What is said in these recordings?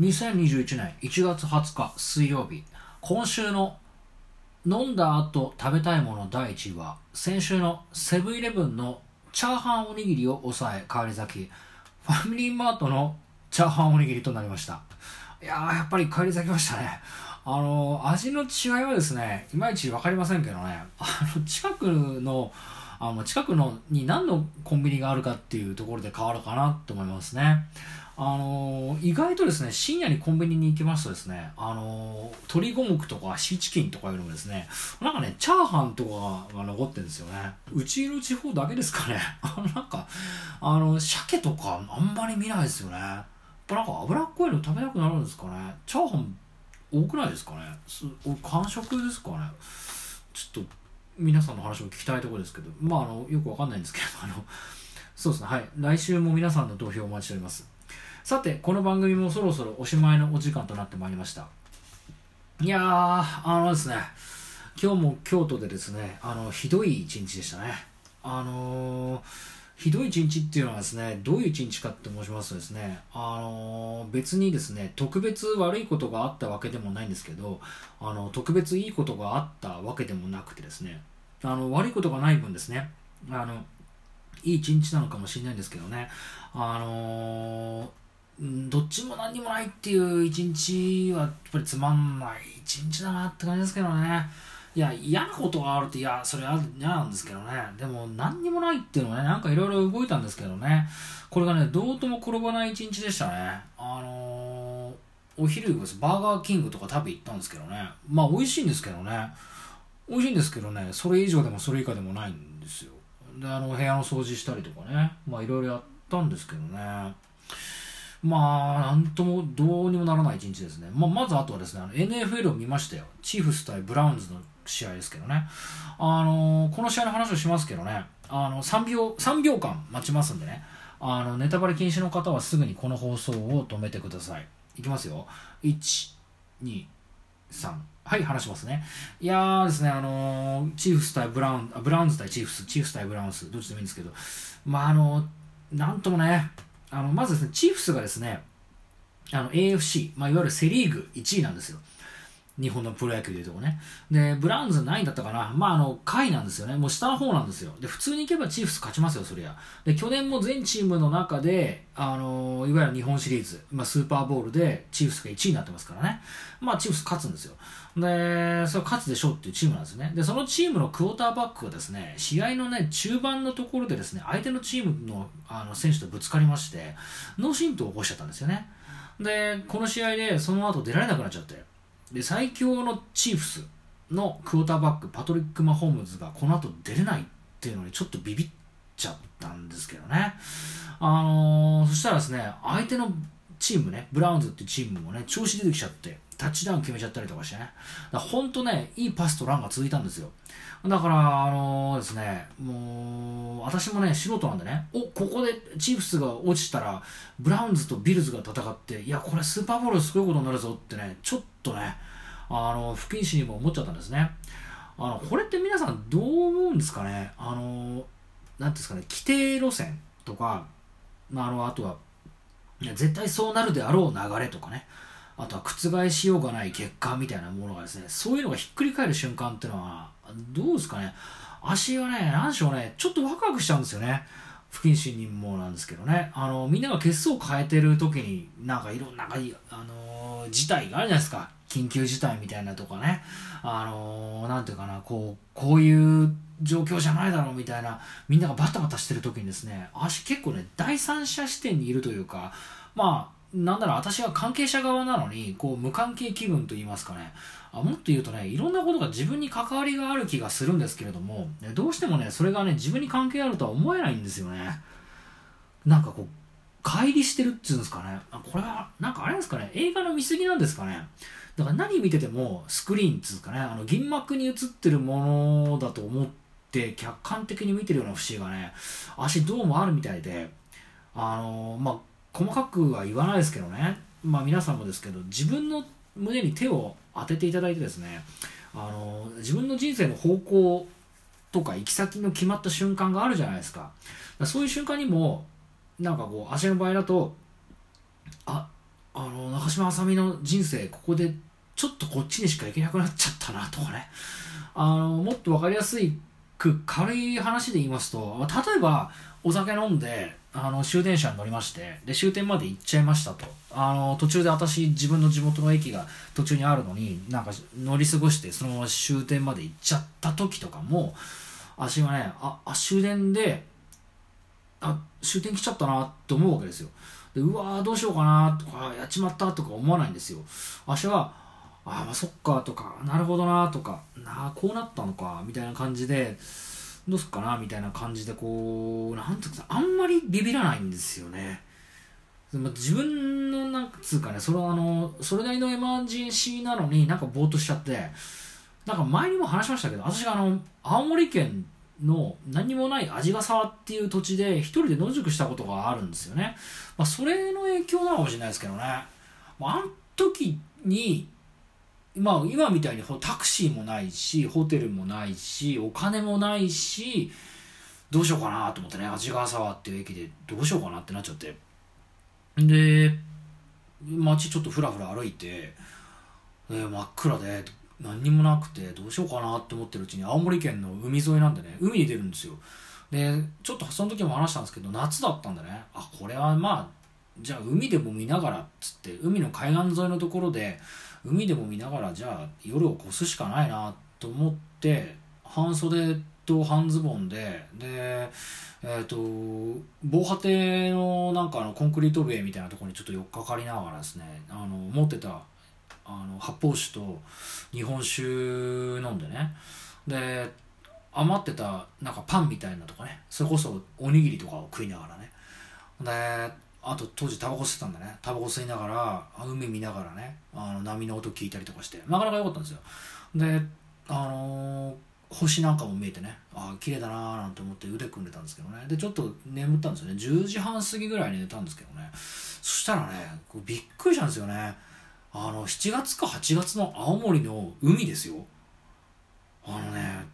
2021年1月20日水曜日。今週の飲んだ後食べたいもの第1位は先週のセブンイレブンのチャーハンおにぎりを抑え変わり咲き。ファミリーマートのチャーハンおにぎりとなりました。いやーやっぱり帰り咲きましたね。あのー味の違いはですねいまいち分かりませんけどね。あの近くのあの近くのに何のコンビニがあるかっていうところで変わるかなと思いますね。あのー意外とですね深夜にコンビニに行きますとですねあのー鶏五目とかシーチキンとかいうのもですねなんかねチャーハンとかが残ってるんですよね。うちの地方だけですかね。あのなんかあの鮭とかあんまり見ないですよね。やっぱなんか脂っこいの食べたくなるんですかね。チャーハン多くないですかね。す完食ですかね。ちょっと皆さんの話を聞きたいところですけどまああのよくわかんないんですけどあのそうですねはい。来週も皆さんの投票をお待ちしております。さてこの番組もそろそろおしまいのお時間となってまいりました。いやーあのですね今日も京都でですねあのひどい一日でしたね。あのーひどい一日っていうのはですねどういう一日かって申しますとですねあの別にですね特別悪いことがあったわけでもないんですけどあの特別いいことがあったわけでもなくてですねあの悪いことがない分ですねあのいい一日なのかもしれないんですけどねあのどっちも何にもないっていう一日はやっぱりつまんない一日だなって感じですけどね。いや嫌なことがあるっていやそれは嫌なんですけどね。でも何にもないっていうのはねなんかいろいろ動いたんですけどね。これがねどうとも転ばない一日でしたね。あのーお昼です。バーガーキングとか食べ行ったんですけどね。まあ美味しいんですけどね。美味しいんですけどね。それ以上でもそれ以下でもないんですよ。であの部屋の掃除したりとかね。まあいろいろやったんですけどね。まあ、なんともどうにもならない一日ですね。まあ、まずあとはですね、NFL を見ましたよ。チーフス対ブラウンズの試合ですけどね。あのこの試合の話をしますけどね、あの、3秒、3秒間待ちますんでね、あの、ネタバレ禁止の方はすぐにこの放送を止めてください。いきますよ。1、2、3。はい、話しますね。いやーですね、あのチーフス対ブラウン、あブラウンズ対チーフス、チーフス対ブラウンズ、どっちでもいいんですけど、まあ、あのなんともね、あのまずですね、チーフスがですね、あの AFC、まあ、いわゆるセ・リーグ1位なんですよ。日本のプロ野球でいうとこね。で、ブラウンズ何位だったかなまあ、あの、下位なんですよね。もう下の方なんですよ。で、普通に行けばチーフス勝ちますよ、そりゃ。で、去年も全チームの中で、あの、いわゆる日本シリーズ、まあ、スーパーボールでチーフスが1位になってますからね。まあ、チーフス勝つんですよ。で、それ勝つでしょうっていうチームなんですね。で、そのチームのクォーターバックがですね、試合のね、中盤のところでですね、相手のチームのあの選手とぶつかりまして、脳震盪を起こしちゃったんですよね。で、この試合でその後出られなくなっちゃって、で最強のチーフスのクォーターバックパトリック・マホームズがこの後出れないっていうのにちょっとビビっちゃったんですけどね、あのーそしたらですね相手のチームねブラウンズってチームもね調子出てきちゃってタッチダウン決めちゃったりとかしてね。だから本当ねいいパスとランが続いたんですよ。だからあのーですねもう私もね素人なんでねおここでチーフスが落ちたらブラウンズとビルズが戦っていやこれスーパーボールすごいことになるぞってねちょっとねあの不謹慎にも思っちゃったんですね。あのこれって皆さんどう思うんですかね？あのなんですかね？規定路線とか、まあ、あのあとは絶対そうなるであろう流れとかね。あとは覆しようがない結果みたいなものがですねそういうのがひっくり返る瞬間っていうのはどうですかね。足がね何でしょうね。ちょっとワクワクしちゃうんですよね。不謹慎にもなんですけどね。あのみんなが血相を変えてる時になんかいろんなあの事態があるじゃないですか。緊急事態みたいなとかね。あのなんていうかなこうこういう状況じゃないだろうみたいなみんながバタバタしてる時にですね足結構ね第三者視点にいるというかまあなんなら私は関係者側なのにこう無関係気分と言いますかね。あもっと言うとねいろんなことが自分に関わりがある気がするんですけれどもどうしてもねそれがね自分に関係あるとは思えないんですよね。なんかこう乖離してるっていうんですかね。これはなんかあれですかね。映画の見過ぎなんですかね。だから何見ててもスクリーンっつうかね。あの銀幕に映ってるものだと思って客観的に見てるような節がね足どうもあるみたいであのまあ細かくは言わないですけどね。まあ皆さんもですけど自分の胸に手を当てていただいてですねあの自分の人生の方向とか行き先の決まった瞬間があるじゃないですか。かそういう瞬間にもなんかこう足の場合だとああのなんか島あさみの人生ここでちょっとこっちにしか行けなくなっちゃったなとかね。あのもっと分かりやすく軽い話で言いますと例えばお酒飲んであの終電車に乗りましてで終点まで行っちゃいましたと。あの途中で私自分の地元の駅が途中にあるのになんか乗り過ごしてそのまま終点まで行っちゃった時とかも足がねああ終電であ終点来ちゃったなって思うわけですよ。でうわーどうしようかなとかやっちまったとか思わないんですよ。足はああそっかとかなるほどなとかなあこうなったのかみたいな感じでどうすっかなみたいな感じでこうなんていうかあんまりビビらないんですよね。自分のなんつうかねそれはあのそれなりのエマージェンシーなのになんかぼーっとしちゃってなんか前にも話しましたけど私があの青森県の何もない味ヶ沢っていう土地で一人で野宿したことがあるんですよね、まあ、それの影響なのかもしれないですけどね、あ、あの時にまあ今みたいにタクシーもないしホテルもないしお金もないしどうしようかなと思ってね味ヶ沢っていう駅でどうしようかなってなっちゃって。で街ちょっとふらふら歩いて、えー、真っ暗で何にもなくてどうしようかなって思ってるうちに青森県の海沿いなんでね海に出るんですよ。でちょっとその時も話したんですけど夏だったんでねあこれはまあじゃあ海でも見ながらっつって海の海岸沿いのところで海でも見ながらじゃあ夜を越すしかないなと思って半袖と半ズボンででえっ、ー、と防波堤のなんかあのコンクリート塀みたいなところにちょっと寄っかかりながらですねあの持ってたあの発泡酒と日本酒飲んでねで余ってたなんかパンみたいなとかねそれこそおにぎりとかを食いながらね。であと当時タバコ吸ってたんだね。タバコ吸いながら海見ながらねあの波の音聞いたりとかして。なかなか良かったんですよ。であのー、星なんかも見えてね。ああ綺麗だなーなんて思って腕組んでたんですけどね。でちょっと眠ったんですよね。10時半過ぎぐらいに寝たんですけどね。そしたらねびっくりしたんですよね。あの7月か8月の青森の海ですよ。あのね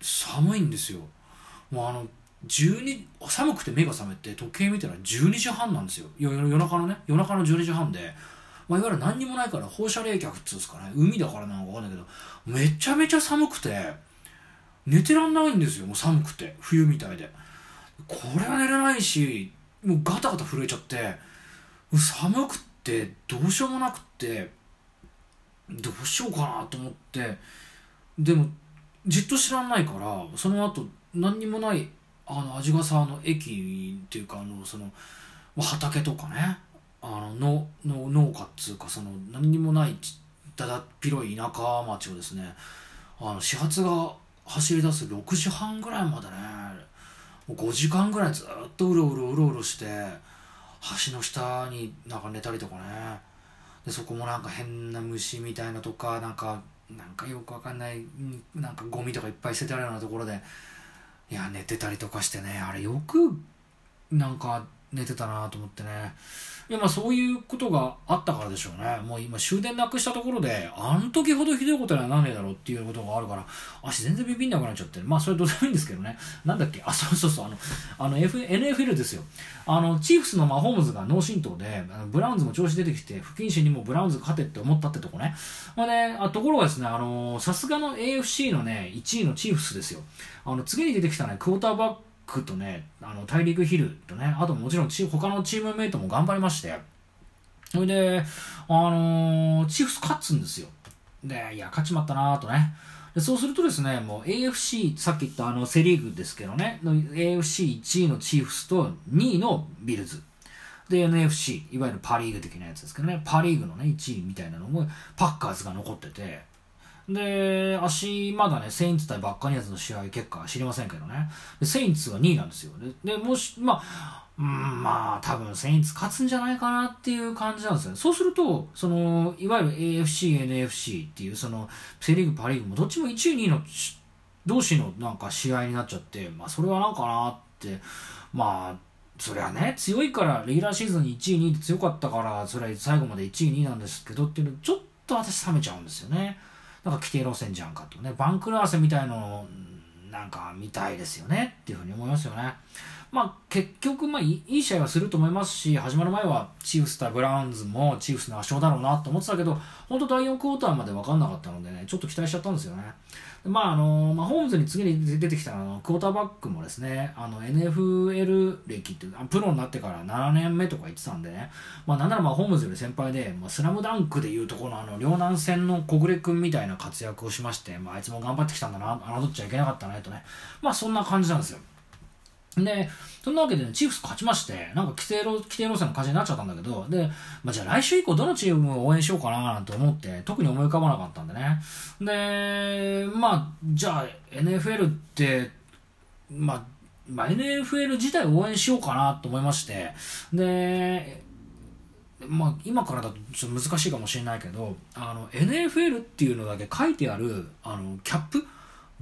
寒いんですよ。もうあの12寒くて目が覚めて時計見たら12時半なんですよ。夜中のね夜中の12時半で、まあ、いわゆる何にもないから放射冷却っつうんですかね。海だからなのか分かんないけどめちゃめちゃ寒くて寝てらんないんですよ。もう寒くて冬みたいで。これは寝れないしもうガタガタ震えちゃって寒くてどうしようもなくってどうしようかなと思って。でもじっと知らないからその後何にもないあの味ヶ沢の駅っていうかあのその畑とかね。あのの農家っつうかその何にもないだだっ広い田舎町をですねあの始発が走り出す6時半ぐらいまでねもう5時間ぐらいずっとうろうろうろうろして橋の下になんか寝たりとかね。でそこもなんか変な虫みたいなとかなんかなんかよくわかんないなんかゴミとかいっぱい捨ててあるようなところでいや寝てたりとかしてねあれよくなんか寝てたなと思ってね。いやまあそういうことがあったからでしょうね。もう今終電なくしたところであの時ほどひどいことにはなんねえだろうっていうことがあるから足全然ビビんなくなっちゃって。まあそれどうでもいいんですけどね。なんだっけ？あそうそうそう。あのあの、F、NFL ですよ。あのチーフスのマホームズが脳震盪でブラウンズも調子出てきて不謹慎にもブラウンズ勝てって思ったってとこね。まあねあところがですねあのさすがの AFC のね1位のチーフスですよ。あの次に出てきたねクォーターバッククとね、あの、大陸ヒルとね、あともちろんチ他のチームメイトも頑張りまして、それで、あのー、チーフス勝つんですよ。で、いや、勝ちまったなとね。でそうするとですね、もう AFC、さっき言ったあのセ・リーグですけどね、AFC1 位のチーフスと2位のビルズ。で、NFC、いわゆるパ・リーグ的なやつですけどね、パ・リーグのね、1位みたいなのも、パッカーズが残ってて、で、足、まだね、セインツ対バッカニアズの試合結果は知りませんけどね。でセインツが2位なんですよ。で、でもし、まあ、うん、まあ、多分セインツ勝つんじゃないかなっていう感じなんですよね。そうすると、その、いわゆる AFC、NFC っていう、その、セリーグ、パリーグもどっちも1位、2位の同士のなんか試合になっちゃって、まあ、それはなんかなって、まあ、そりゃね、強いから、レギュラーシーズン1位、2位って強かったから、それは最後まで1位、2位なんですけどっていうの、ちょっと私冷めちゃうんですよね。なんか規定路線じゃんかとね、番狂わせみたいのなんか見たいですよねっていうふうに思いますよね。まあ、結局、まあいい、試合はすると思いますし、始まる前はチーフス対ブラウンズもチーフスの圧勝だろうなと思ってたけど、本当第4クォーターまで分かんなかったのでね、ちょっと期待しちゃったんですよね。まああのまあ、ホームズに次に出てきたあのクォーターバックもですね、あの NFL 歴っていうプロになってから7年目とか言ってたんでね、まあ、なんならまあホームズより先輩で、まあ、スラムダンクでいうところのあの両南戦の小暮君みたいな活躍をしまして、まあ、あいつも頑張ってきたんだな、侮っちゃいけなかったねとね、まあそんな感じなんですよ。で、そんなわけで、ね、チーフス勝ちまして、なんか規定路規定路線の感じになっちゃったんだけど、で、まあ、じゃあ来週以降どのチームを応援しようかななんて思って、特に思い浮かばなかったんでね。で、まあ、じゃあ NFL って、まあ、まあ、NFL 自体を応援しようかなと思いまして、で、まあ、今からだとちょっと難しいかもしれないけど、あの、NFL っていうのだけ書いてある、あの、キャップ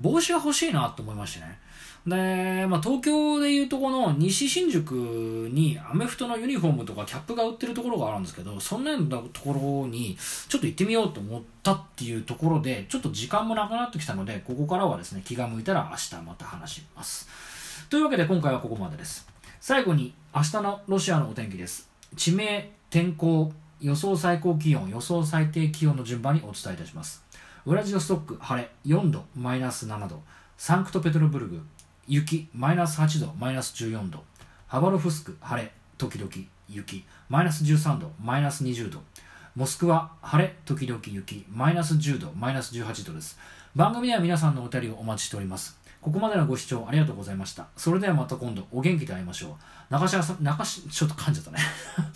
帽子が欲しいなと思いましてね。で、まあ、東京でいうとこの西新宿にアメフトのユニフォームとかキャップが売ってるところがあるんですけど、そんなようなところにちょっと行ってみようと思ったっていうところで、ちょっと時間もなくなってきたので、ここからはですね、気が向いたら明日また話します。というわけで今回はここまでです。最後に明日のロシアのお天気です。地名、天候、予想最高気温、予想最低気温の順番にお伝えいたします。ウラジオストック、晴れ、4度、マイナス7度。サンクトペテルブルグ、雪、マイナス8度、マイナス14度。ハバロフスク、晴れ、時々雪、マイナス13度、マイナス20度。モスクワ、晴れ、時々雪、マイナス10度、マイナス18度です。番組では皆さんのお便りをお待ちしております。ここまでのご視聴ありがとうございました。それではまた今度お元気で会いましょう。中島さん、中し、ちょっと噛んじゃったね。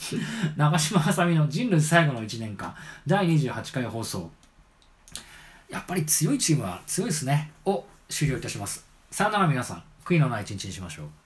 長島あさみの人類最後の1年間、第28回放送。やっぱり強いチームは強いですね。を終了いたします。さよなら皆さん。悔いのない一日にしましょう。